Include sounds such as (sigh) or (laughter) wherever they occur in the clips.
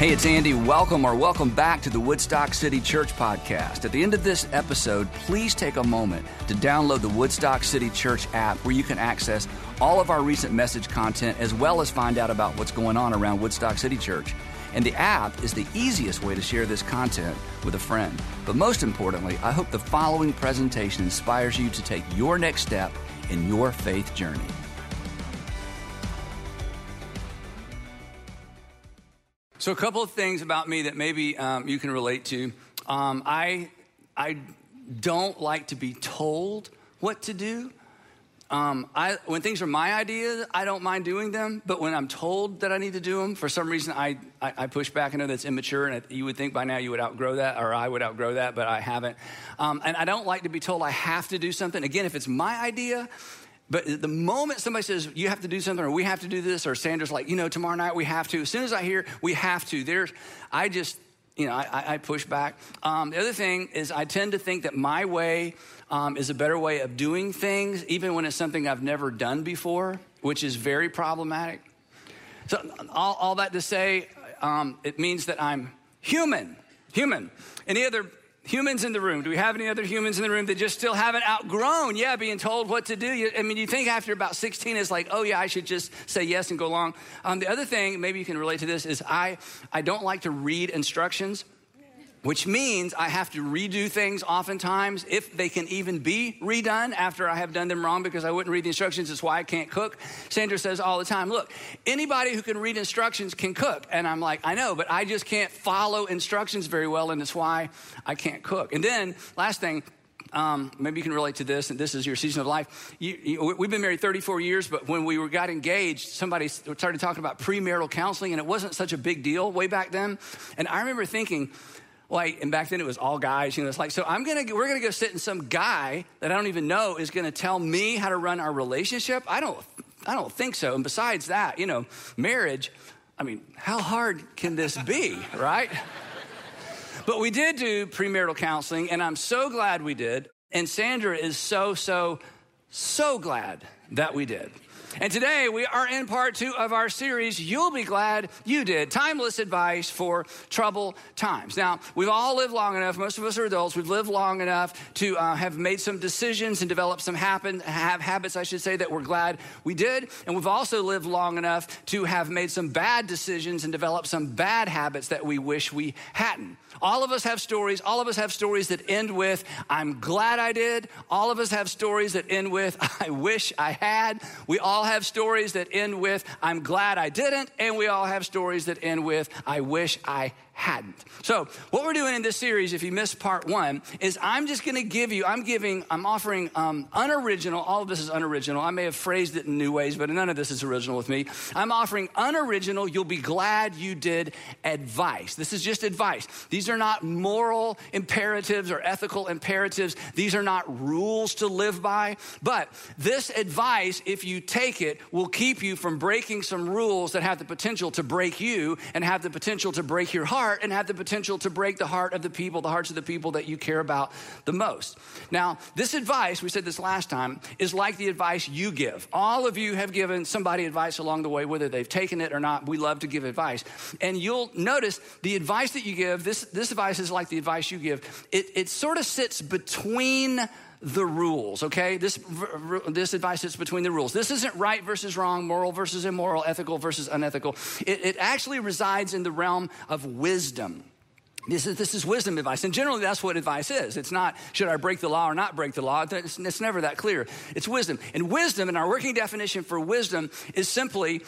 Hey, it's Andy. Welcome or welcome back to the Woodstock City Church podcast. At the end of this episode, please take a moment to download the Woodstock City Church app where you can access all of our recent message content as well as find out about what's going on around Woodstock City Church. And the app is the easiest way to share this content with a friend. But most importantly, I hope the following presentation inspires you to take your next step in your faith journey. So, a couple of things about me that maybe um, you can relate to. Um, I, I don't like to be told what to do. Um, I, when things are my ideas, I don't mind doing them. But when I'm told that I need to do them, for some reason, I, I, I push back. I know that's immature, and you would think by now you would outgrow that, or I would outgrow that, but I haven't. Um, and I don't like to be told I have to do something. Again, if it's my idea, but the moment somebody says, you have to do something, or we have to do this, or Sandra's like, you know, tomorrow night we have to, as soon as I hear we have to, there's, I just, you know, I, I push back. Um, the other thing is, I tend to think that my way um, is a better way of doing things, even when it's something I've never done before, which is very problematic. So, all, all that to say, um, it means that I'm human. Human. Any other humans in the room? Do we have any other humans in the room that just still haven't outgrown, yeah, being told what to do? I mean, you think after about 16 it's like, oh, yeah, I should just say yes and go along. Um, the other thing, maybe you can relate to this, is I, I don't like to read instructions which means I have to redo things oftentimes if they can even be redone after I have done them wrong because I wouldn't read the instructions. That's why I can't cook. Sandra says all the time, look, anybody who can read instructions can cook. And I'm like, I know, but I just can't follow instructions very well, and that's why I can't cook. And then, last thing, um, maybe you can relate to this, and this is your season of life. You, you, we've been married 34 years, but when we were, got engaged, somebody started talking about premarital counseling, and it wasn't such a big deal way back then. And I remember thinking, like, and back then it was all guys, you know, it's like, so I'm gonna, we're gonna go sit and some guy that I don't even know is gonna tell me how to run our relationship. I don't, I don't think so. And besides that, you know, marriage, I mean, how hard can this be, (laughs) right? but we did do premarital counseling, and I'm so glad we did. And Sandra is so, so, so glad that we did. And today we are in part two of our series, You'll Be Glad You Did Timeless Advice for Trouble Times. Now, we've all lived long enough, most of us are adults, we've lived long enough to uh, have made some decisions and developed some happen, have habits, I should say, that we're glad we did. And we've also lived long enough to have made some bad decisions and developed some bad habits that we wish we hadn't. All of us have stories. All of us have stories that end with, I'm glad I did. All of us have stories that end with, (laughs) I wish I had. We all have stories that end with, I'm glad I didn't. And we all have stories that end with, I wish I hadn't. So, what we're doing in this series, if you missed part one, is I'm just going to give you, I'm giving, I'm offering um, unoriginal, all of this is unoriginal. I may have phrased it in new ways, but none of this is original with me. I'm offering unoriginal, you'll be glad you did advice. This is just advice. These are not moral imperatives or ethical imperatives. These are not rules to live by. But this advice, if you take it, will keep you from breaking some rules that have the potential to break you and have the potential to break your heart heart and have the potential to break the heart of the people, the hearts of the people that you care about the most. Now, this advice, we said this last time, is like the advice you give. All of you have given somebody advice along the way, whether they've taken it or not. We love to give advice. And you'll notice the advice that you give, this, this advice is like the advice you give. It, it sort of sits between the rules, okay? This, this advice is between the rules. This isn't right versus wrong, moral versus immoral, ethical versus unethical. It, it actually resides in the realm of wisdom. This is, this is wisdom advice. And generally, that's what advice is. It's not, should I break the law or not break the law? It's, it's never that clear. It's wisdom. And wisdom, and our working definition for wisdom, is simply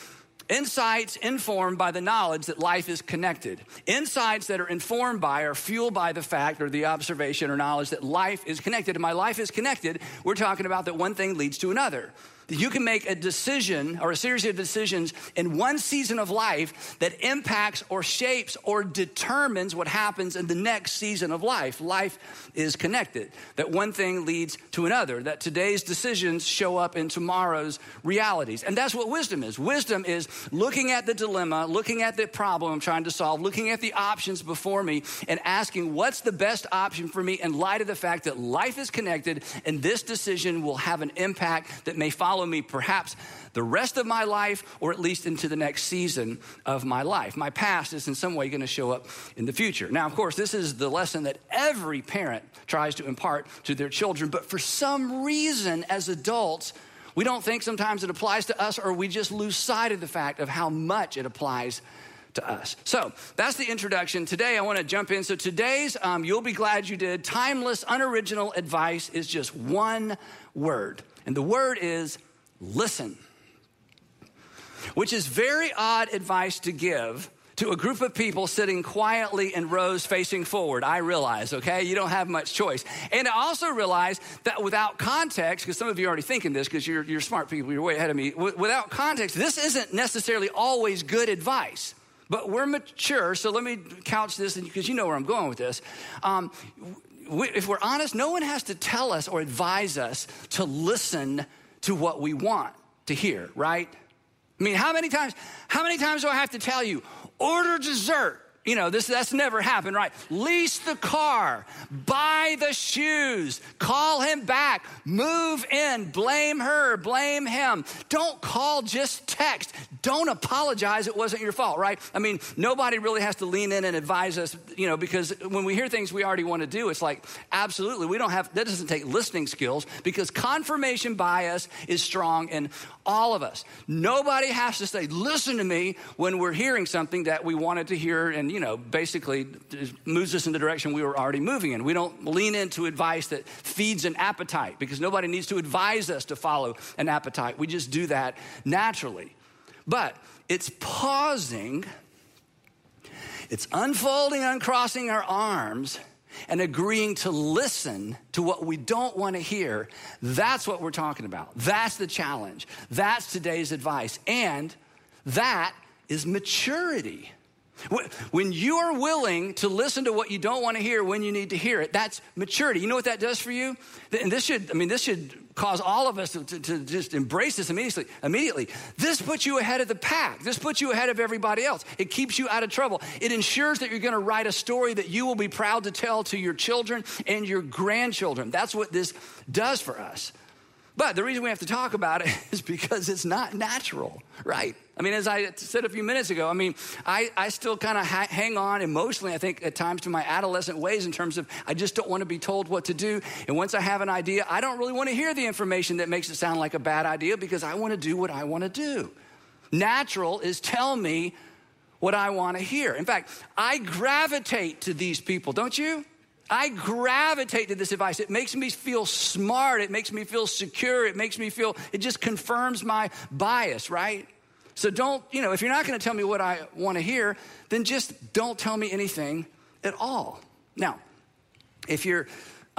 Insights informed by the knowledge that life is connected. Insights that are informed by or fueled by the fact or the observation or knowledge that life is connected. And my life is connected, we're talking about that one thing leads to another you can make a decision or a series of decisions in one season of life that impacts or shapes or determines what happens in the next season of life. Life is connected, that one thing leads to another, that today's decisions show up in tomorrow's realities. And that's what wisdom is. Wisdom is looking at the dilemma, looking at the problem I'm trying to solve, looking at the options before me, and asking what's the best option for me in light of the fact that life is connected and this decision will have an impact that may follow follow me perhaps the rest of my life or at least into the next season of my life. My past is in some way going to show up in the future. Now, of course, this is the lesson that every parent tries to impart to their children, but for some reason, as adults, we don't think sometimes it applies to us, or we just lose sight of the fact of how much it applies to us. So that's the introduction. Today, I want to jump in. So today's, um, you'll be glad you did, timeless, unoriginal advice is just one word. And the word is listen, which is very odd advice to give to a group of people sitting quietly in rows facing forward. I realize, okay? You don't have much choice. And I also realize that without context, because some of you are already thinking this because you're, you're smart people, you're way ahead of me. without context, this isn't necessarily always good advice. But we're mature, so let me couch this because you know where I'm going with this. Um, we, if we're honest, no one has to tell us or advise us to listen to what we want to hear, right? I mean, how many times, how many times do I have to tell you, order dessert? You know, this that's never happened, right? Lease the car, buy the shoes, call him back, move in, blame her, blame him. Don't call, just text. Don't apologize, it wasn't your fault, right? I mean, nobody really has to lean in and advise us, you know, because when we hear things we already want to do, it's like, absolutely, we don't have, that doesn't take listening skills because confirmation bias is strong in all of us. Nobody has to say, listen to me when we're hearing something that we wanted to hear and you know, basically moves us in the direction we were already moving in. We don't lean into advice that feeds an appetite because nobody needs to advise us to follow an appetite. We just do that naturally. But it's pausing, it's unfolding, uncrossing our arms and agreeing to listen to what we don't want to hear, that's what we're talking about. That's the challenge. That's today's advice. And that is maturity. When you are willing to listen to what you don't want to hear when you need to hear it, that's maturity. You know what that does for you? And this should, I mean, this should cause all of us to, to, to, just embrace this immediately. Immediately, this puts you ahead of the pack. This puts you ahead of everybody else. It keeps you out of trouble. It ensures that you're going to write a story that you will be proud to tell to your children and your grandchildren. That's what this does for us. But the reason we have to talk about it (laughs) is because it's not natural, right? I mean, as I said a few minutes ago, I mean, I, I still kind of ha- hang on emotionally, I think, at times to my adolescent ways in terms of I just don't want to be told what to do. And once I have an idea, I don't really want to hear the information that makes it sound like a bad idea because I want to do what I want to do. Natural is tell me what I want to hear. In fact, I gravitate to these people, don't you? I gravitate to this advice. It makes me feel smart. It makes me feel secure. It makes me feel, it just confirms my bias, right? So don't, you know, if you're not going to tell me what I want to hear, then just don't tell me anything at all. Now, if you're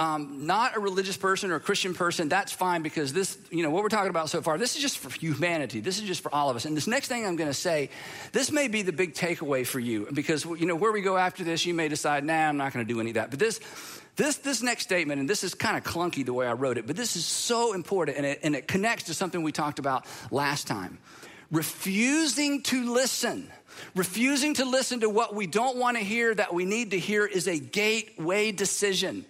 um, not a religious person or a Christian person, that's fine because this, you know, what we're talking about so far, this is just for humanity. This is just for all of us. And this next thing I'm going to say, this may be the big takeaway for you because, you know, where we go after this, you may decide, nah, I'm not going to do any of that. But this, this, this next statement, and this is kind of clunky the way I wrote it, but this is so important and it, and it connects to something we talked about last time. Refusing to listen. Refusing to listen to what we don't want to hear that we need to hear is a gateway decision.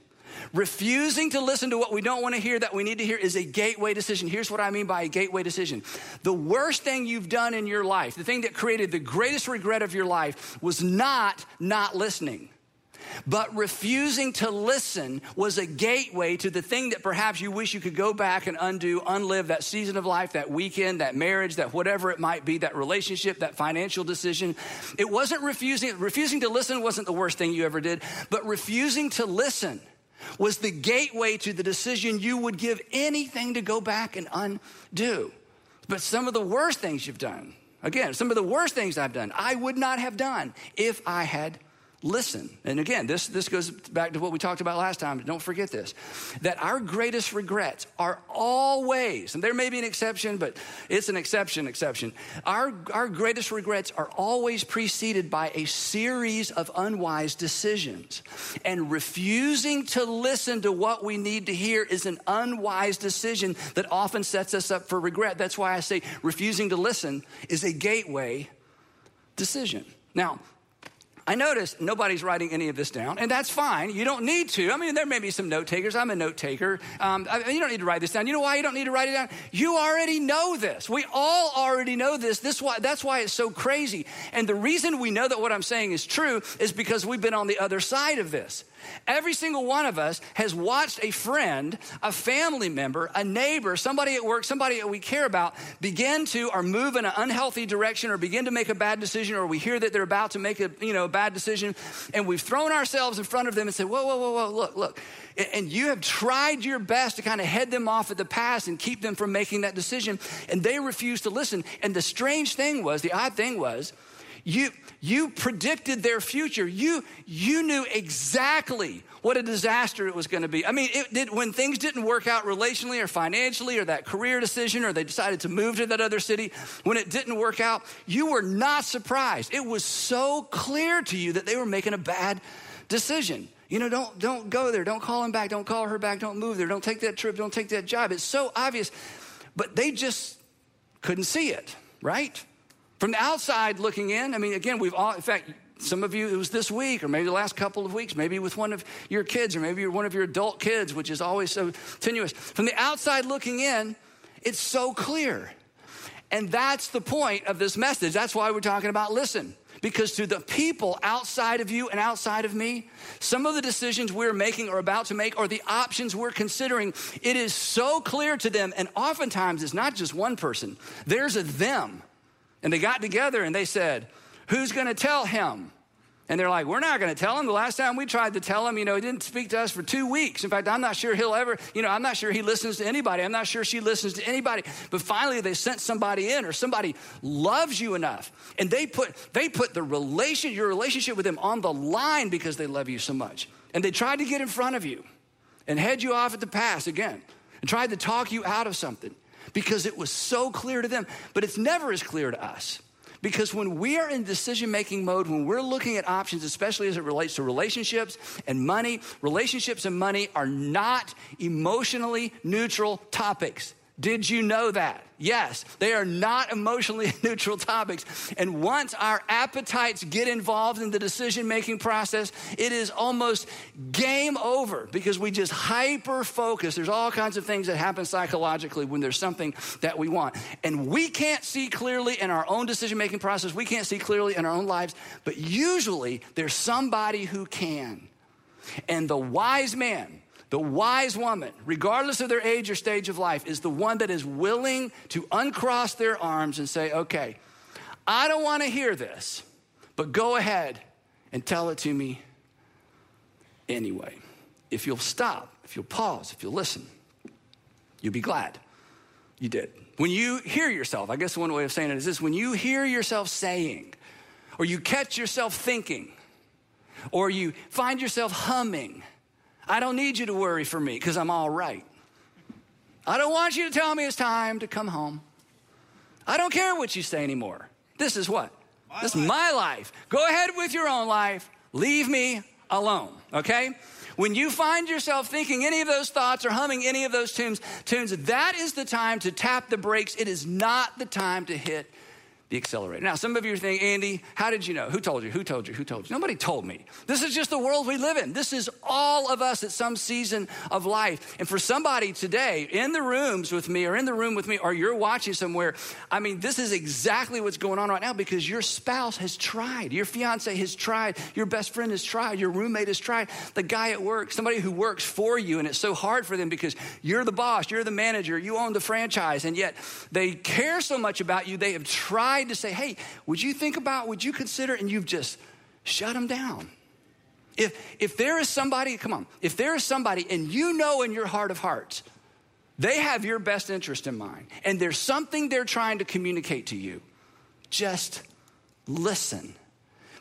Refusing to listen to what we don't want to hear that we need to hear is a gateway decision. Here's what I mean by a gateway decision. The worst thing you've done in your life, the thing that created the greatest regret of your life, was not not listening. But refusing to listen was a gateway to the thing that perhaps you wish you could go back and undo, unlive that season of life, that weekend, that marriage, that whatever it might be, that relationship, that financial decision. It wasn't refusing, refusing to listen wasn't the worst thing you ever did, but refusing to listen was the gateway to the decision you would give anything to go back and undo. But some of the worst things you've done, again, some of the worst things I've done, I would not have done if I had listen. And again, this, this goes back to what we talked about last time. Don't forget this that our greatest regrets are always, and there may be an exception, but it's an exception, exception. Our, our greatest regrets are always preceded by a series of unwise decisions. And refusing to listen to what we need to hear is an unwise decision that often sets us up for regret. That's why I say refusing to listen is a gateway decision. Now, I notice nobody's writing any of this down, and that's fine. You don't need to. I mean, there may be some note takers. I'm a note taker. Um, you don't need to write this down. You know why you don't need to write it down? You already know this. We all already know this. this why, that's why it's so crazy. And the reason we know that what I'm saying is true is because we've been on the other side of this. Every single one of us has watched a friend, a family member, a neighbor, somebody at work, somebody that we care about begin to or move in an unhealthy direction or begin to make a bad decision or we hear that they're about to make a, you know, a bad decision and we've thrown ourselves in front of them and said, whoa, whoa, whoa, whoa, look, look. And you have tried your best to kind of head them off at the pass and keep them from making that decision and they refuse to listen. And the strange thing was, the odd thing was, you, you predicted their future. You, you knew exactly what a disaster it was going to be. I mean, it did, when things didn't work out relationally or financially or that career decision or they decided to move to that other city, when it didn't work out, you were not surprised. It was so clear to you that they were making a bad decision. You know, don't, don't go there. Don't call him back. Don't call her back. Don't move there. Don't take that trip. Don't take that job. It's so obvious. But they just couldn't see it, right? From the outside looking in, I mean, again, we've all, in fact, some of you, it was this week, or maybe the last couple of weeks, maybe with one of your kids, or maybe you're one of your adult kids, which is always so tenuous. From the outside looking in, it's so clear. And that's the point of this message. That's why we're talking about listen. Because to the people outside of you and outside of me, some of the decisions we're making or about to make or the options we're considering, it is so clear to them. And oftentimes it's not just one person, there's a them and they got together and they said, Who's going to tell him? And they're like, We're not going to tell him. The last time we tried to tell him, you know, he didn't speak to us for two weeks. In fact, I'm not sure he'll ever, you know, I'm not sure he listens to anybody. I'm not sure she listens to anybody. But finally, they sent somebody in, or somebody loves you enough. And they put, they put the relation, your relationship with them on the line because they love you so much. And they tried to get in front of you and head you off at the pass again and tried to talk you out of something because it was so clear to them. But it's never as clear to us. Because when we are in decision making mode, when we're looking at options, especially as it relates to relationships and money, relationships and money are not emotionally neutral topics. Did you know that? Yes, they are not emotionally (laughs) neutral topics. And once our appetites get involved in the decision making process, it is almost game over because we just hyper focus. There's all kinds of things that happen psychologically when there's something that we want. And we can't see clearly in our own decision making process, we can't see clearly in our own lives, but usually there's somebody who can. And the wise man, the wise woman, regardless of their age or stage of life, is the one that is willing to uncross their arms and say, okay, I don't want to hear this, but go ahead and tell it to me anyway. If you'll stop, if you'll pause, if you'll listen, you'll be glad you did. When you hear yourself, I guess one way of saying it is this when you hear yourself saying, or you catch yourself thinking, or you find yourself humming, I don't need you to worry for me because I'm all right. I don't want you to tell me it's time to come home. I don't care what you say anymore. This is what? My this life. is my life. Go ahead with your own life. Leave me alone, okay? When you find yourself thinking any of those thoughts or humming any of those tunes, tunes, that is the time to tap the brakes. It is not the time to hit the accelerator. Now, some of you are thinking, Andy, how did you know? Who told you? Who told you? Who told you? Nobody told me. This is just the world we live in. This is all of us at some season of life. And for somebody today in the rooms with me or in the room with me or you're watching somewhere, I mean, this is exactly what's going on right now because your spouse has tried, your fiance has tried, your best friend has tried, your roommate has tried, the guy at work, somebody who works for you, and it's so hard for them because you're the boss, you're the manager, you own the franchise, and yet they care so much about you, they have tried tried to say, hey, would you think about, would you consider, and you've just shut them down. If, if there is somebody, come on, if there is somebody and you know in your heart of hearts, they have your best interest in mind, and there's something they're trying to communicate to you, just listen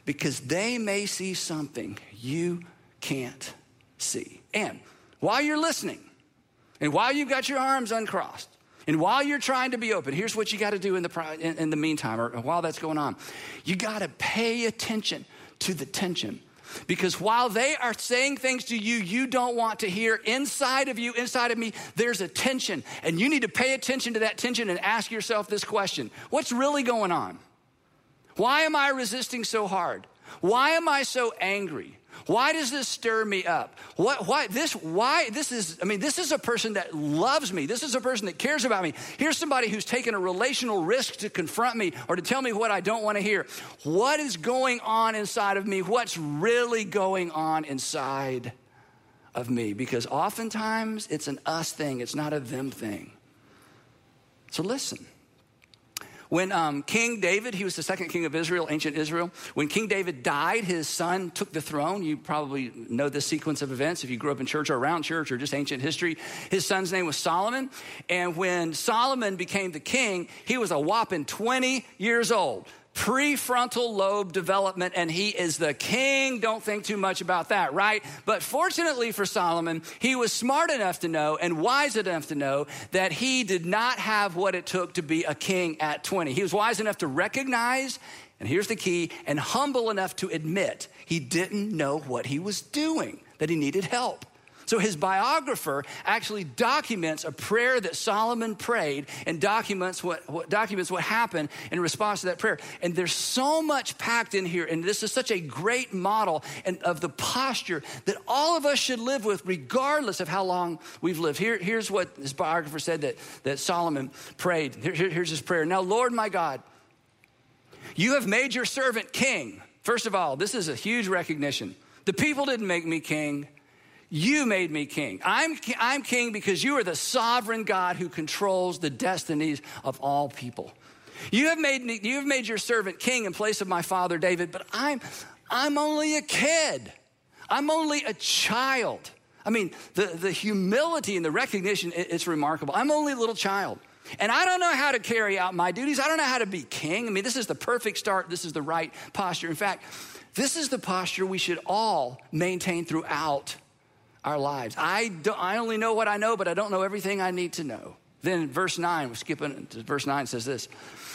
because they may see something you can't see. And while you're listening, and while you've got your arms uncrossed, and while you're trying to be open, here's what you got to do in the, in, in the meantime, or while that's going on. You got to pay attention to the tension. Because while they are saying things to you you don't want to hear, inside of you, inside of me, there's a tension. And you need to pay attention to that tension and ask yourself this question What's really going on? Why am I resisting so hard? Why am I so angry? Why does this stir me up? What, why, this, why, this is, I mean, this is a person that loves me. This is a person that cares about me. Here's somebody who's taken a relational risk to confront me or to tell me what I don't want to hear. What is going on inside of me? What's really going on inside of me? Because oftentimes it's an us thing, it's not a them thing. So listen. When um, King David, he was the second king of Israel, ancient Israel, when King David died, his son took the throne. You probably know this sequence of events if you grew up in church or around church or just ancient history. His son's name was Solomon. And when Solomon became the king, he was a whopping 20 years old prefrontal lobe development, and he is the king. Don't think too much about that, right? But fortunately for Solomon, he was smart enough to know and wise enough to know that he did not have what it took to be a king at 20. He was wise enough to recognize, and here's the key, and humble enough to admit he didn't know what he was doing, that he needed help. So his biographer actually documents a prayer that Solomon prayed and documents what, what, documents what happened in response to that prayer. And there's so much packed in here, and this is such a great model and of the posture that all of us should live with, regardless of how long we've lived. Here, here's what his biographer said that, that Solomon prayed. Here, here's his prayer. Now, Lord my God, you have made your servant king. First of all, this is a huge recognition. The people didn't make me king. You made me king. I'm, I'm king because you are the sovereign God who controls the destinies of all people. You have made me, you have made your servant king in place of my father David, but I'm I'm only a kid. I'm only a child. I mean, the, the humility and the recognition, it, it's remarkable. I'm only a little child. And I don't know how to carry out my duties. I don't know how to be king. I mean, this is the perfect start. This is the right posture. In fact, this is the posture we should all maintain throughout our lives. I, I only know what I know, but I don't know everything I need to know. Then verse 9, we're skipping to verse 9 says this.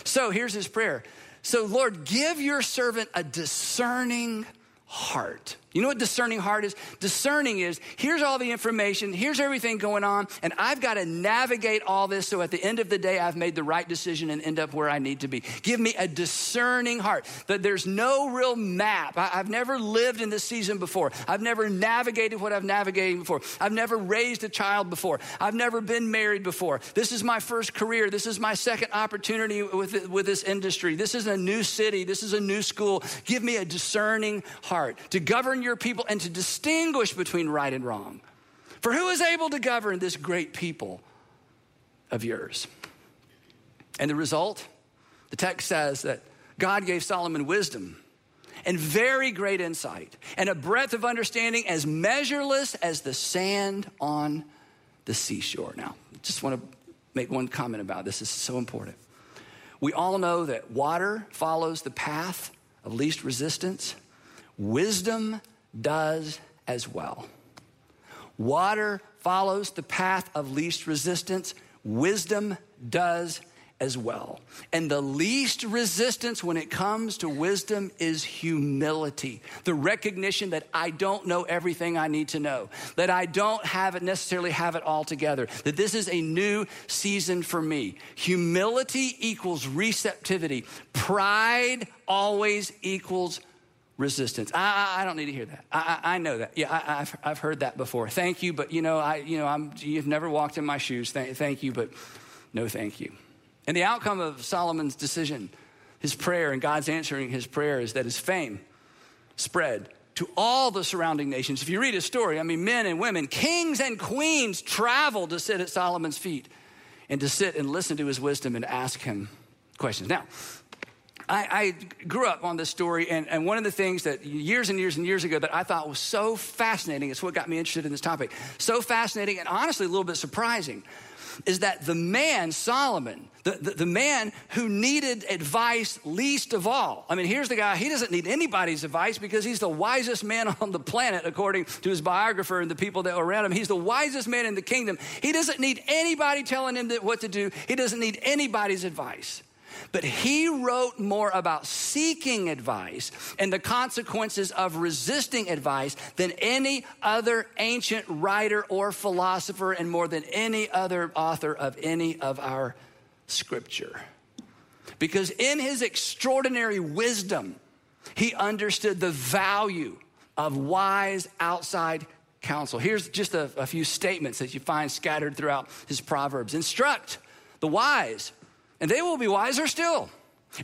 So here's his prayer. So, Lord, give your servant a discerning heart. You know what discerning heart is? Discerning is here's all the information, here's everything going on, and I've got to navigate all this so at the end of the day I've made the right decision and end up where I need to be. Give me a discerning heart. That there's no real map. I, have never lived in this season before. I've never navigated what I've navigated before. I've never raised a child before. I've never been married before. This is my first career. This is my second opportunity with, with this industry. This is a new city. This is a new school. Give me a discerning heart to govern govern your people and to distinguish between right and wrong. For who is able to govern this great people of yours? And the result, the text says that God gave Solomon wisdom and very great insight and a breadth of understanding as measureless as the sand on the seashore. Now, just want to make one comment about this. This is so important. We all know that water follows the path of least resistance. Wisdom does as well. Water follows the path of least resistance, wisdom does as well. And the least resistance when it comes to wisdom is humility. The recognition that I don't know everything I need to know, that I don't have it necessarily have it all together, that this is a new season for me. Humility equals receptivity. Pride always equals resistance. I, I, don't need to hear that. I, I know that. Yeah, I, have I've heard that before. Thank you, but you know, I, you know, I'm, you've never walked in my shoes. Thank, thank you, but no thank you. And the outcome of Solomon's decision, his prayer, and God's answering his prayer is that his fame spread to all the surrounding nations. If you read his story, I mean, men and women, kings and queens traveled to sit at Solomon's feet and to sit and listen to his wisdom and ask him questions. Now, I, I, grew up on this story, and, and one of the things that years and years and years ago that I thought was so fascinating, it's what got me interested in this topic, so fascinating and honestly a little bit surprising, is that the man, Solomon, the, the, the, man who needed advice least of all. I mean, here's the guy, he doesn't need anybody's advice because he's the wisest man (laughs) on the planet, according to his biographer and the people that were around him. He's the wisest man in the kingdom. He doesn't need anybody telling him what to do, he doesn't need anybody's advice. But he wrote more about seeking advice and the consequences of resisting advice than any other ancient writer or philosopher, and more than any other author of any of our scripture. Because in his extraordinary wisdom, He understood the value of wise outside counsel. Here's just a, a few statements that you find scattered throughout his Proverbs Instruct the wise, and they will be wiser still.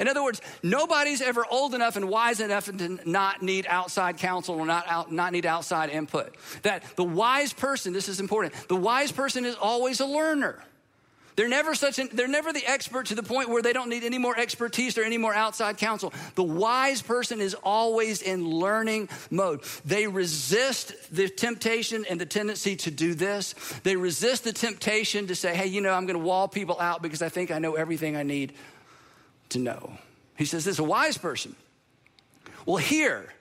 In other words, nobody's ever old enough and wise enough to not need outside counsel or not, out, not need outside input. That the wise person, this is important, the wise person is always a learner. They're never such an, they're never the expert to the point where they don't need any more expertise or any more outside counsel. The wise person is always in learning mode. They resist the temptation and the tendency to do this. They resist the temptation to say, hey, you know, I'm going to wall people out because I think I know everything I need to know. He says this is a wise person Well, hear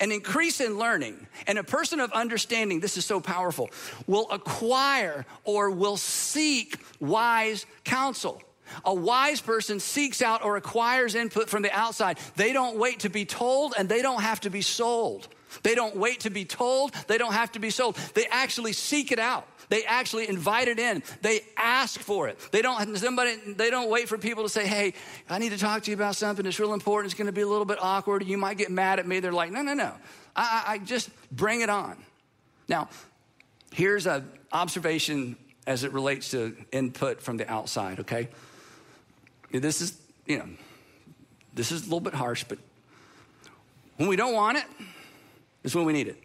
an increase in learning and a person of understanding, this is so powerful, will acquire or will seek wise counsel. A wise person seeks out or acquires input from the outside. They don't wait to be told and they don't have to be sold. They don't wait to be told, they don't have to be sold. They actually seek it out. They actually invite it in. They ask for it. They don't somebody they don't wait for people to say, "Hey, I need to talk to you about something. It's real important. It's going to be a little bit awkward. You might get mad at me." They're like, "No, no, no. I, I just bring it on." Now, here's an observation as it relates to input from the outside. Okay, this is you know this is a little bit harsh, but when we don't want it, is when we need it.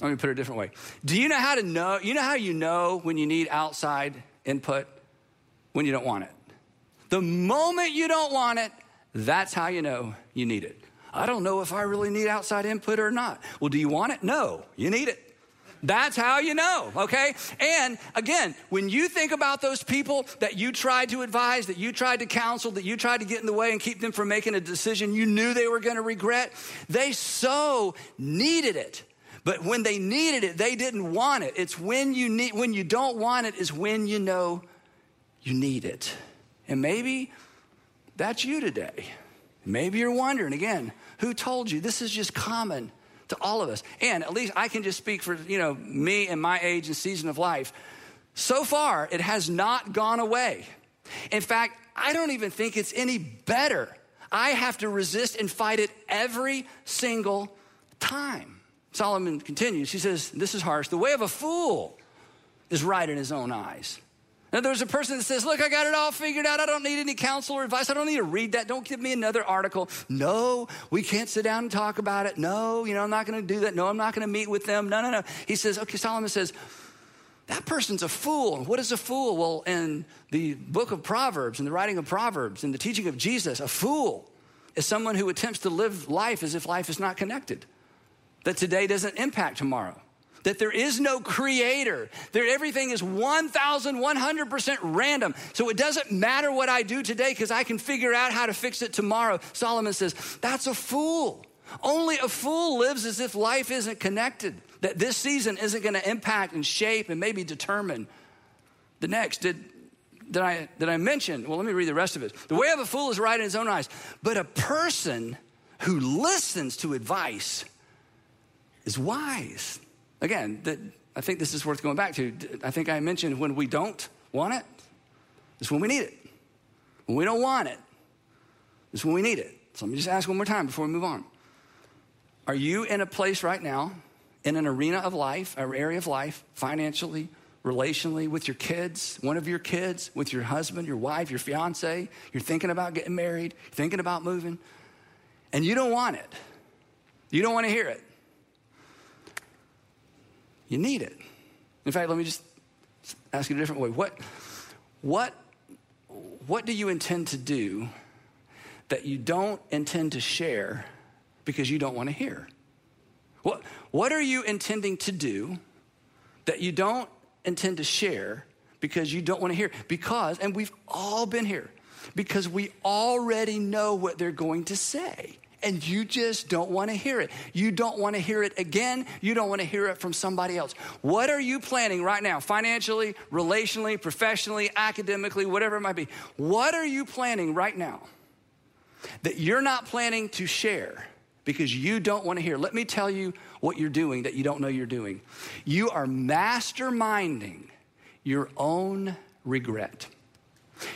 Let me put it a different way. Do you know how to know? You know how you know when you need outside input? When you don't want it. The moment you don't want it, that's how you know you need it. I don't know if I really need outside input or not. Well, do you want it? No, you need it. That's how you know, okay? And again, when you think about those people that you tried to advise, that you tried to counsel, that you tried to get in the way and keep them from making a decision you knew they were gonna regret, they so needed it. But when they needed it, they didn't want it. It's when you need when you don't want it is when you know you need it. And maybe that's you today. Maybe you're wondering again, who told you? This is just common to all of us. And at least I can just speak for, you know, me and my age and season of life. So far, it has not gone away. In fact, I don't even think it's any better. I have to resist and fight it every single time. Solomon continues. He says, This is harsh. The way of a fool is right in his own eyes. Now, there's a person that says, Look, I got it all figured out. I don't need any counsel or advice. I don't need to read that. Don't give me another article. No, we can't sit down and talk about it. No, you know, I'm not going to do that. No, I'm not going to meet with them. No, no, no. He says, Okay, Solomon says, that person's a fool. What is a fool? Well, in the book of Proverbs, in the writing of Proverbs, in the teaching of Jesus, a fool is someone who attempts to live life as if life is not connected that today doesn't impact tomorrow. That there is no creator. There, everything is 1,100% random. So it doesn't matter what I do today because I can figure out how to fix it tomorrow. Solomon says, that's a fool. Only a fool lives as if life isn't connected, that this season isn't going to impact and shape and maybe determine the next. Did, did, I, did I mention? Well, let me read the rest of it. The way of a fool is right in his own eyes, but a person who listens to advice is wise. Again, I think this is worth going back to. I think I mentioned when we don't want it, it, is when we need it. When we don't want it, it, is when we need it. So let me just ask one more time before we move on. Are you in a place right now, in an arena of life, an area of life, financially, relationally, with your kids, one of your kids, with your husband, your wife, your fiance? You're thinking about getting married, thinking about moving, and you don't want it. You don't want to hear it. You need it. In fact, let me just ask you a different way. What, what, what do you intend to do that you don't intend to share because you don't want to hear? What, what are you intending to do that you don't intend to share because you don't want to hear? Because, and we've all been here, because we already know what they're going to say and you just don't want to hear it. You don't want to hear it again. You don't want to hear it from somebody else. What are you planning right now, financially, relationally, professionally, academically, whatever it might be? What are you planning right now that you're not planning to share? Because you don't want to hear. Let me tell you what you're doing that you don't know you're doing. You are masterminding your own regret.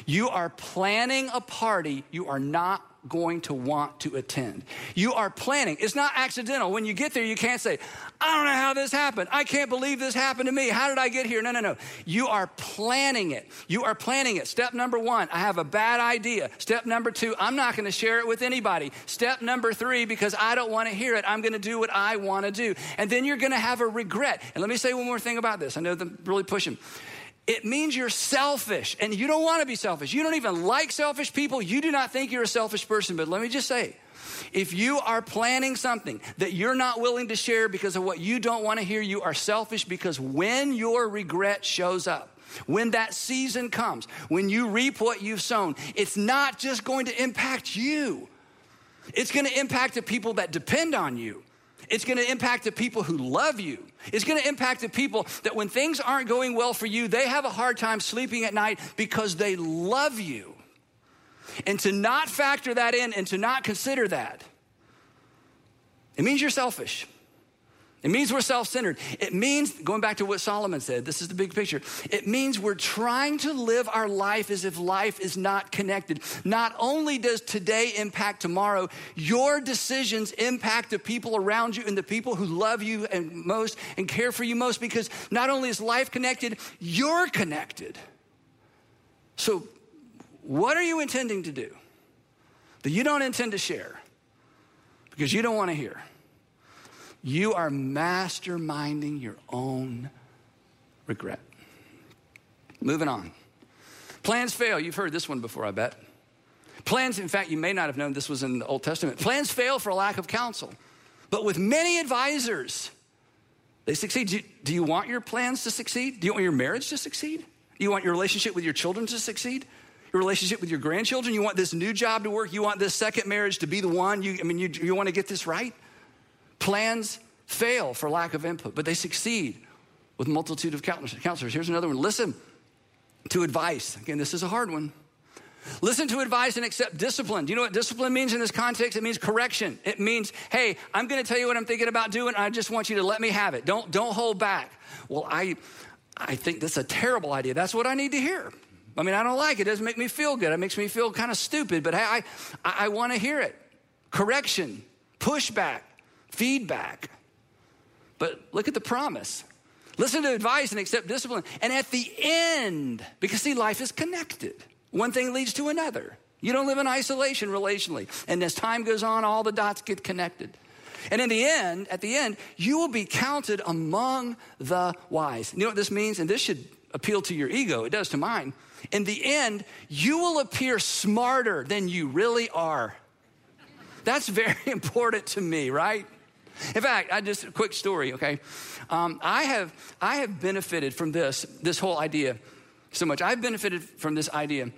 You are planning a party you are not going to want to attend. You are planning. It's not accidental. When you get there, you can't say, I don't know how this happened. I can't believe this happened to me. How did I get here? No, no, no. You are planning it. You are planning it. Step number one, I have a bad idea. Step number two, I'm not going to share it with anybody. Step number three, because I don't want to hear it, I'm going to do what I want to do. And then you're going to have a regret. And let me say one more thing about this. I know I'm really pushing it means you're selfish and you don't want to be selfish. You don't even like selfish people. You do not think you're a selfish person. But let me just say, if you are planning something that you're not willing to share because of what you don't want to hear, you are selfish because when your regret shows up, when that season comes, when you reap what you've sown, it's not just going to impact you. It's going to impact the people that depend on you. It's going to impact the people who love you. It's going to impact the people that when things aren't going well for you, they have a hard time sleeping at night because they love you. And to not factor that in and to not consider that, it means you're selfish. It means we're self centered. It means, going back to what Solomon said, this is the big picture. It means we're trying to live our life as if life is not connected. Not only does today impact tomorrow, your decisions impact the people around you and the people who love you and most and care for you most because not only is life connected, you're connected. So, what are you intending to do that you don't intend to share because you don't want to hear? You are masterminding your own regret. Moving on. Plans fail. You've heard this one before, I bet. Plans, in fact, you may not have known this was in the Old Testament. Plans fail for lack of counsel. But with many advisors, they succeed. Do you, do you, want your plans to succeed? Do you want your marriage to succeed? Do you want your relationship with your children to succeed? Your relationship with your grandchildren? You want this new job to work? You want this second marriage to be the one? You, I mean, you, you want to get this right? Plans fail for lack of input, but they succeed with multitude of counselors. Here's another one. Listen to advice. Again, this is a hard one. Listen to advice and accept discipline. Do you know what discipline means in this context? It means correction. It means, hey, I'm going to tell you what I'm thinking about doing. I just want you to let me have it. Don't don't hold back. Well, I I think that's a terrible idea. That's what I need to hear. I mean, I don't like it. It doesn't make me feel good. It makes me feel kind of stupid. But hey, I I, I want to hear it. Correction, pushback, feedback. But look at the promise. Listen to advice and accept discipline. And at the end, because see, life is connected, one thing leads to another. You don't live in isolation relationally. And as time goes on, all the dots get connected. And in the end, at the end, you will be counted among the wise. You know what this means? And this should appeal to your ego, it does to mine. In the end, you will appear smarter than you really are. That's very (laughs) important to me, right? In fact, I just a quick story, okay? Um, I have I have benefited from this this whole idea so much. I've benefited from this idea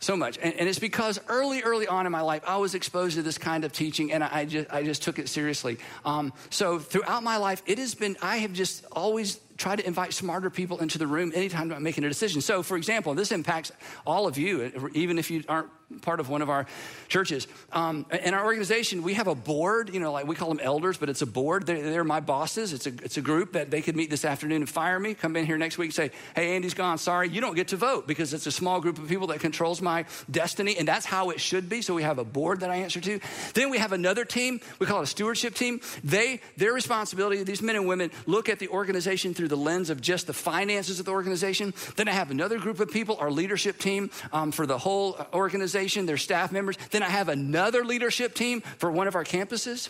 so much, and, and, it's because early early on in my life I was exposed to this kind of teaching, and I, just I just took it seriously. Um, so throughout my life, it has been I have just always try to invite smarter people into the room anytime I'm making a decision. So, for example, this impacts all of you, even if you aren't part of one of our churches. Um, in our organization, we have a board, you know, like we call them elders, but it's a board. They're, they're, my bosses. It's a, it's a group that they could meet this afternoon and fire me, come in here next week and say, hey, Andy's gone. Sorry, you don't get to vote because it's a small group of people that controls my destiny. And that's how it should be. So we have a board that I answer to. Then we have another team. We call it a stewardship team. They, their responsibility, these men and women look at the organization through the lens of just the finances of the organization. Then I have another group of people, our leadership team um, for the whole organization, their staff members. Then I have another leadership team for one of our campuses.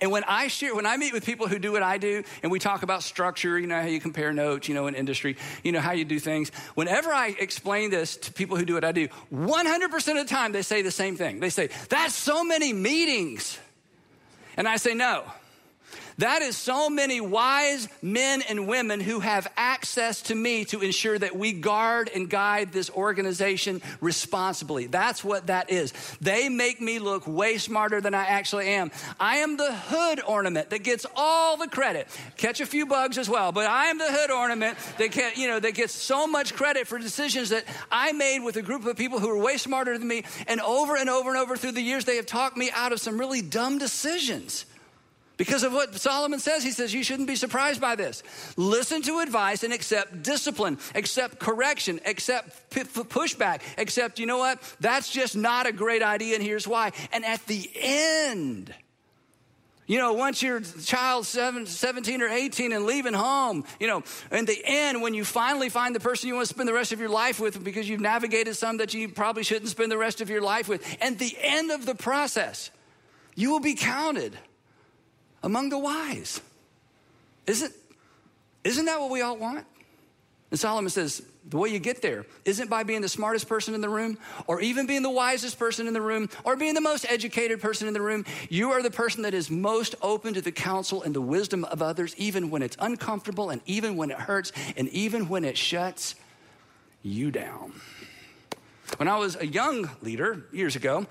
And when I share, when I meet with people who do what I do, and we talk about structure, you know how you compare notes, you know, in industry, you know how you do things. Whenever I explain this to people who do what I do, 100% of the time they say the same thing. They say, "That's so many meetings," and I say, "No." That is so many wise men and women who have access to me to ensure that we guard and guide this organization responsibly. That's what that is. They make me look way smarter than I actually am. I am the hood ornament that gets all the credit. Catch a few bugs as well, but I am the hood ornament that can, you know, that gets so much credit for decisions that I made with a group of people who are way smarter than me. And over and over and over through the years, they have talked me out of some really dumb decisions Because of what Solomon says, he says you shouldn't be surprised by this. Listen to advice and accept discipline, accept correction, accept p- pushback, accept, you know what, that's just not a great idea, and here's why. And at the end, you know, once your child's 17 or 18 and leaving home, you know, in the end, when you finally find the person you want to spend the rest of your life with because you've navigated some that you probably shouldn't spend the rest of your life with, and the end of the process, you will be counted among the wise. Isn't, isn't that what we all want? And Solomon says, the way you get there isn't by being the smartest person in the room, or even being the wisest person in the room, or being the most educated person in the room. You are the person that is most open to the counsel and the wisdom of others, even when it's uncomfortable, and even when it hurts, and even when it shuts you down. When I was a young leader years ago,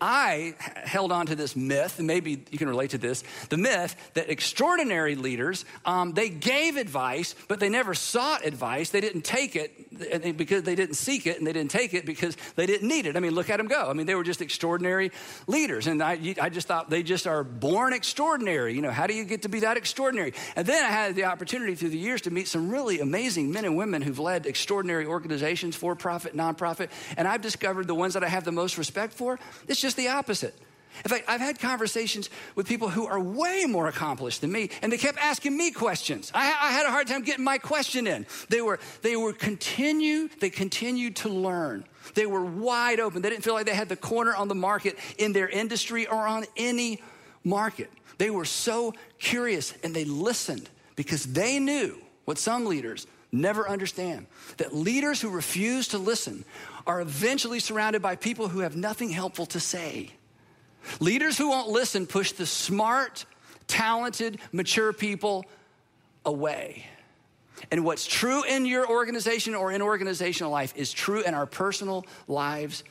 I held on to this myth, and maybe you can relate to this the myth that extraordinary leaders, um, they gave advice, but they never sought advice. They didn't take it because they didn't seek it, and they didn't take it because they didn't need it. I mean, look at them go. I mean, they were just extraordinary leaders. And I, I just thought they just are born extraordinary. You know, how do you get to be that extraordinary? And then I had the opportunity through the years to meet some really amazing men and women who've led extraordinary organizations, for profit, nonprofit. And I've discovered the ones that I have the most respect for it's just the opposite. In fact, I've had conversations with people who are way more accomplished than me, and they kept asking me questions. I, I, had a hard time getting my question in. They were, they were continue, they continued to learn. They were wide open. They didn't feel like they had the corner on the market in their industry or on any market. They were so curious and they listened because they knew what some leaders never understand that leaders who refuse to listen are eventually surrounded by people who have nothing helpful to say. Leaders who won't listen push the smart, talented, mature people away. And what's true in your organization or in organizational life is true in our personal lives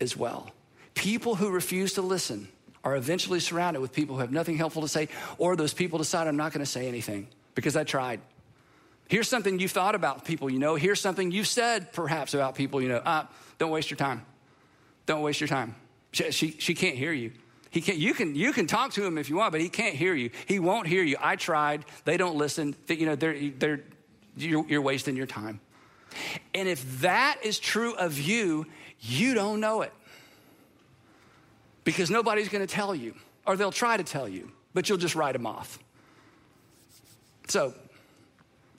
as well. People who refuse to listen are eventually surrounded with people who have nothing helpful to say, or those people decide, I'm not going to say anything because I tried. Here's something you thought about people you know. Here's something you've said perhaps about people you know. Uh, don't waste your time. Don't waste your time. She, she, she can't hear you. He can't, you, can, you can talk to him if you want, but he can't hear you. He won't hear you. I tried. They don't listen. You know, they're, they're, you're, you're wasting your time. And if that is true of you, you don't know it. Because nobody's going to tell you, or they'll try to tell you, but you'll just write them off. So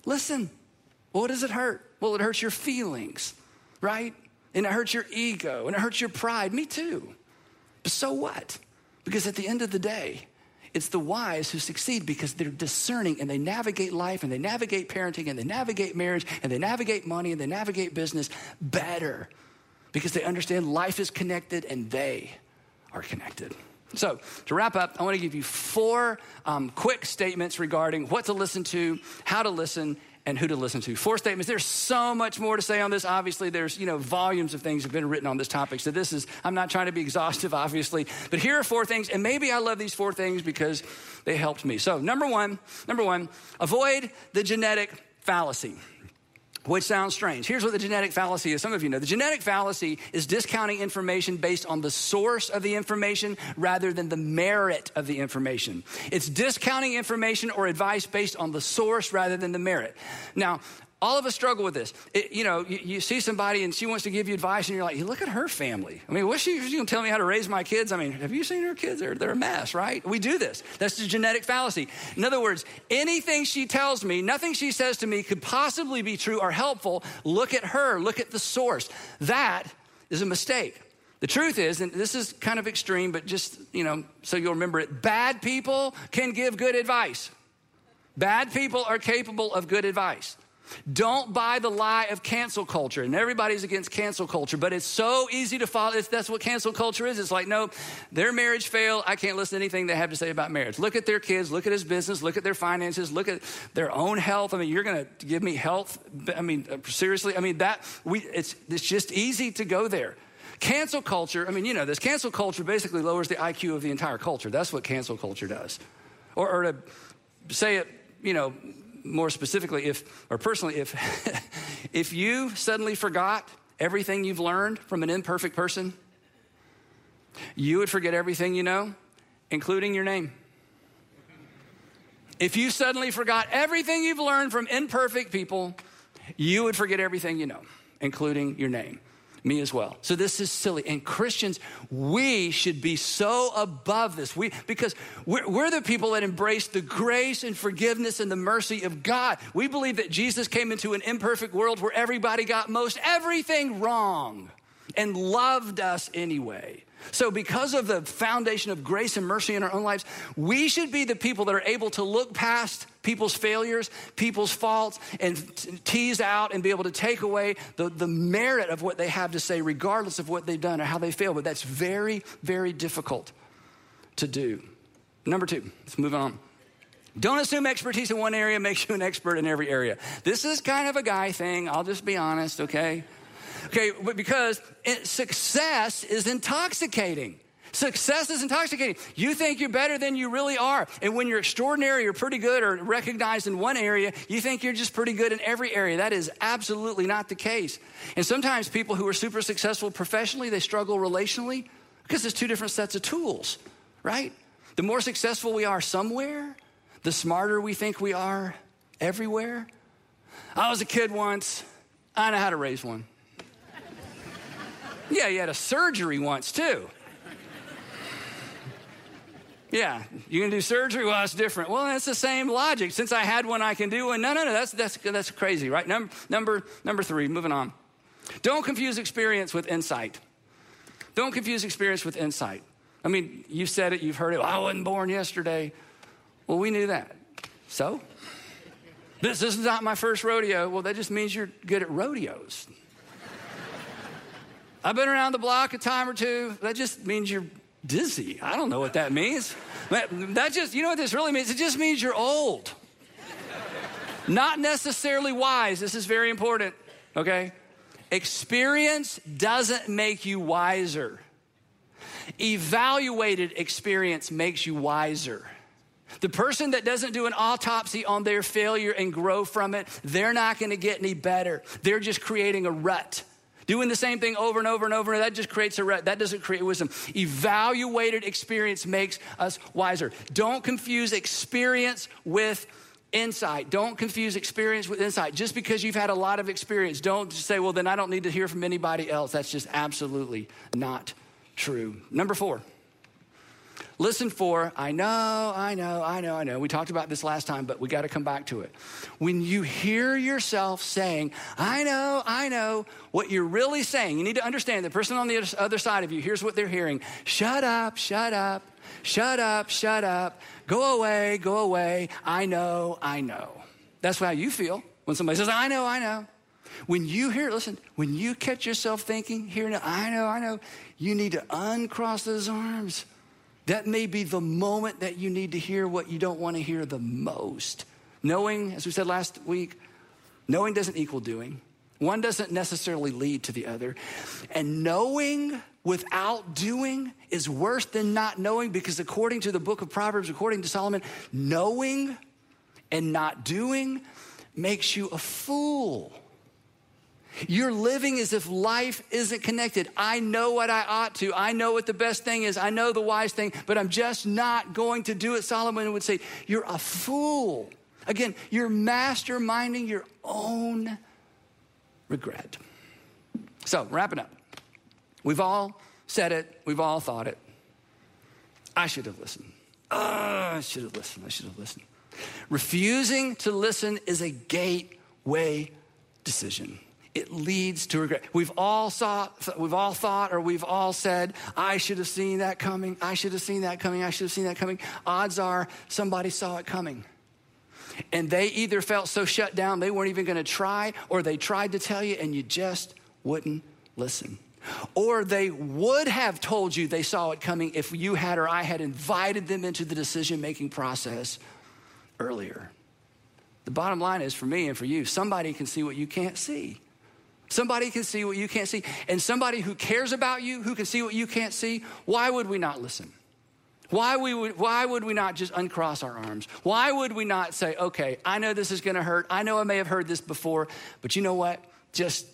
Listen. Well, does it hurt? Well, it hurts your feelings, right? And it hurts your ego and it hurts your pride. Me too. But so what? Because at the end of the day, it's the wise who succeed because they're discerning and they navigate life and they navigate parenting and they navigate marriage and they navigate money and they navigate business better because they understand life is connected and they are connected. So, to wrap up, I want to give you four um, quick statements regarding what to listen to, how to listen, and who to listen to. Four statements. There's so much more to say on this. Obviously, there's, you know, volumes of things have been written on this topic. So this is, I'm not trying to be exhaustive, (laughs) obviously, but here are four things. And maybe I love these four things because they helped me. So number one, number one, avoid the genetic fallacy which sounds strange. Here's what the genetic fallacy is. Some of you know the genetic fallacy is discounting information based on the source of the information rather than the merit of the information. It's discounting information or advice based on the source rather than the merit. Now, all of us struggle with this. It, you know, you, you, see somebody and she wants to give you advice, and you're like, look at her family. I mean, what's she, she going to tell me how to raise my kids? I mean, have you seen her kids? They're, they're a mess, right? We do this. That's the genetic fallacy. In other words, anything she tells me, nothing she says to me could possibly be true or helpful. Look at her, look at the source. That is a mistake. The truth is, and this is kind of extreme, but just, you know, so you'll remember it bad people can give good advice. Bad people are capable of good advice. Don't buy the lie of cancel culture. And everybody's against cancel culture, but it's so easy to follow. It's, that's what cancel culture is. It's like, no, their marriage failed. I can't listen to anything they have to say about marriage. Look at their kids, look at his business, look at their finances, look at their own health. I mean, you're going to give me health? I mean, uh, seriously? I mean, that, we, it's, it's just easy to go there. Cancel culture, I mean, you know this, cancel culture basically lowers the IQ of the entire culture. That's what cancel culture does. Or, or to say it, you know, more specifically, if, or personally, if, (laughs) if you suddenly forgot everything you've learned from an imperfect person, you would forget everything you know, including your name. If you suddenly forgot everything you've learned from imperfect people, you would forget everything you know, including your name. Me as well. So this is silly. And Christians, we should be so above this. We because we're, we're the people that embrace the grace and forgiveness and the mercy of God. We believe that Jesus came into an imperfect world where everybody got most everything wrong and loved us anyway. So, because of the foundation of grace and mercy in our own lives, we should be the people that are able to look past people's failures, people's faults, and tease out and be able to take away the, the merit of what they have to say, regardless of what they've done or how they fail. But that's very, very difficult to do. Number two, let's move on. Don't assume expertise in one area makes you an expert in every area. This is kind of a guy thing. I'll just be honest, okay? Okay, because it, success is intoxicating. Success is intoxicating. You think you're better than you really are. And when you're extraordinary or pretty good or recognized in one area, you think you're just pretty good in every area. That is absolutely not the case. And sometimes people who are super successful professionally, they struggle relationally because there's two different sets of tools, right? The more successful we are somewhere, the smarter we think we are everywhere. I was a kid once. I know how to raise one. Yeah, you had a surgery once too. Yeah, you can do surgery? Well, that's different. Well, that's the same logic. Since I had one, I can do one. No, no, no, that's, that's, that's crazy, right? Number, number, number three, moving on. Don't confuse experience with insight. Don't confuse experience with insight. I mean, you said it, you've heard it. Well, I wasn't born yesterday. Well, we knew that. So? This, this is not my first rodeo. Well, that just means you're good at rodeos. I've been around the block a time or two. That just means you're dizzy. I don't know what that means. That just, you know what this really means? It just means you're old. Not necessarily wise. This is very important, okay? Experience doesn't make you wiser. Evaluated experience makes you wiser. The person that doesn't do an autopsy on their failure and grow from it, they're not gonna get any better. They're just creating a rut. Doing the same thing over and over and over, that just creates a that doesn't create wisdom. Evaluated experience makes us wiser. Don't confuse experience with insight. Don't confuse experience with insight. Just because you've had a lot of experience, don't say, well, then I don't need to hear from anybody else. That's just absolutely not true. Number four. Listen for, I know, I know, I know, I know. We talked about this last time, but we got to come back to it. When you hear yourself saying, I know, I know, what you're really saying, you need to understand the person on the other side of you, here's what they're hearing shut up, shut up, shut up, shut up, go away, go away, I know, I know. That's how you feel when somebody says, I know, I know. When you hear, listen, when you catch yourself thinking, hearing, I know, I know, you need to uncross those arms that may be the moment that you need to hear what you don't want to hear the most. Knowing, as we said last week, knowing doesn't equal doing. One doesn't necessarily lead to the other. And knowing without doing is worse than not knowing because, according to the book of Proverbs, according to Solomon, knowing and not doing makes you a fool. You're living as if life isn't connected. I know what I ought to. I know what the best thing is. I know the wise thing, but I'm just not going to do it. Solomon would say, You're a fool. Again, you're masterminding your own regret. So, wrapping up. We've all said it, we've all thought it. I should have listened. Oh, I should have listened. I should have listened. Refusing to listen is a gateway decision it leads to regret. We've all saw, we've all thought, or we've all said, "I should have seen that coming. I should have seen that coming. I should have seen that coming." Odds are somebody saw it coming, and they either felt so shut down they weren't even going to try, or they tried to tell you and you just wouldn't listen. Or they would have told you they saw it coming if you had or I had invited them into the decision making process earlier. The bottom line is for me and for you, somebody can see what you can't see. Somebody can see what you can't see. And somebody who cares about you, who can see what you can't see, why would we not listen? Why, we would, why would we not just uncross our arms? Why would we not say, okay, I know this is gonna hurt. I know I may have heard this before, but you know what? Just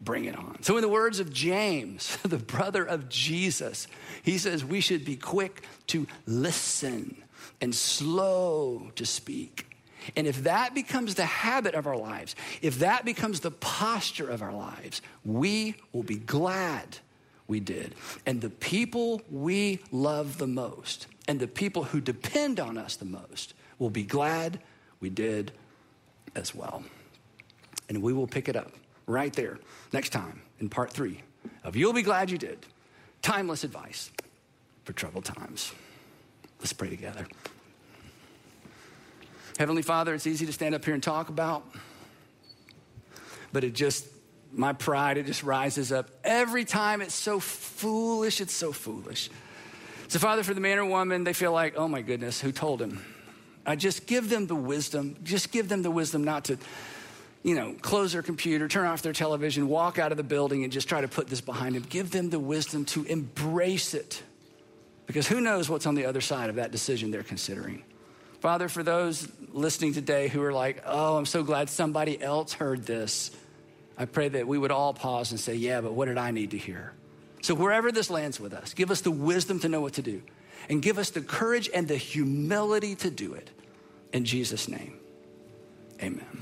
bring it on. So, in the words of James, (laughs) the brother of Jesus, he says we should be quick to listen and slow to speak. And if that becomes the habit of our lives, if that becomes the posture of our lives, we will be glad we did. And the people we love the most, and the people who depend on us the most, will be glad we did as well. And we will pick it up right there next time in part three of You'll Be Glad You Did Timeless Advice for Troubled Times. Let's pray together. Heavenly Father, it's easy to stand up here and talk about, but it just, my pride, it just rises up every time. It's so foolish. It's so foolish. So, Father, for the man or woman, they feel like, oh my goodness, who told him? I just give them the wisdom, just give them the wisdom not to, you know, close their computer, turn off their television, walk out of the building and just try to put this behind them. Give them the wisdom to embrace it because who knows what's on the other side of that decision they're considering. Father, for those listening today who are like, oh, I'm so glad somebody else heard this, I pray that we would all pause and say, yeah, but what did I need to hear? So, wherever this lands with us, give us the wisdom to know what to do and give us the courage and the humility to do it. In Jesus' name, amen.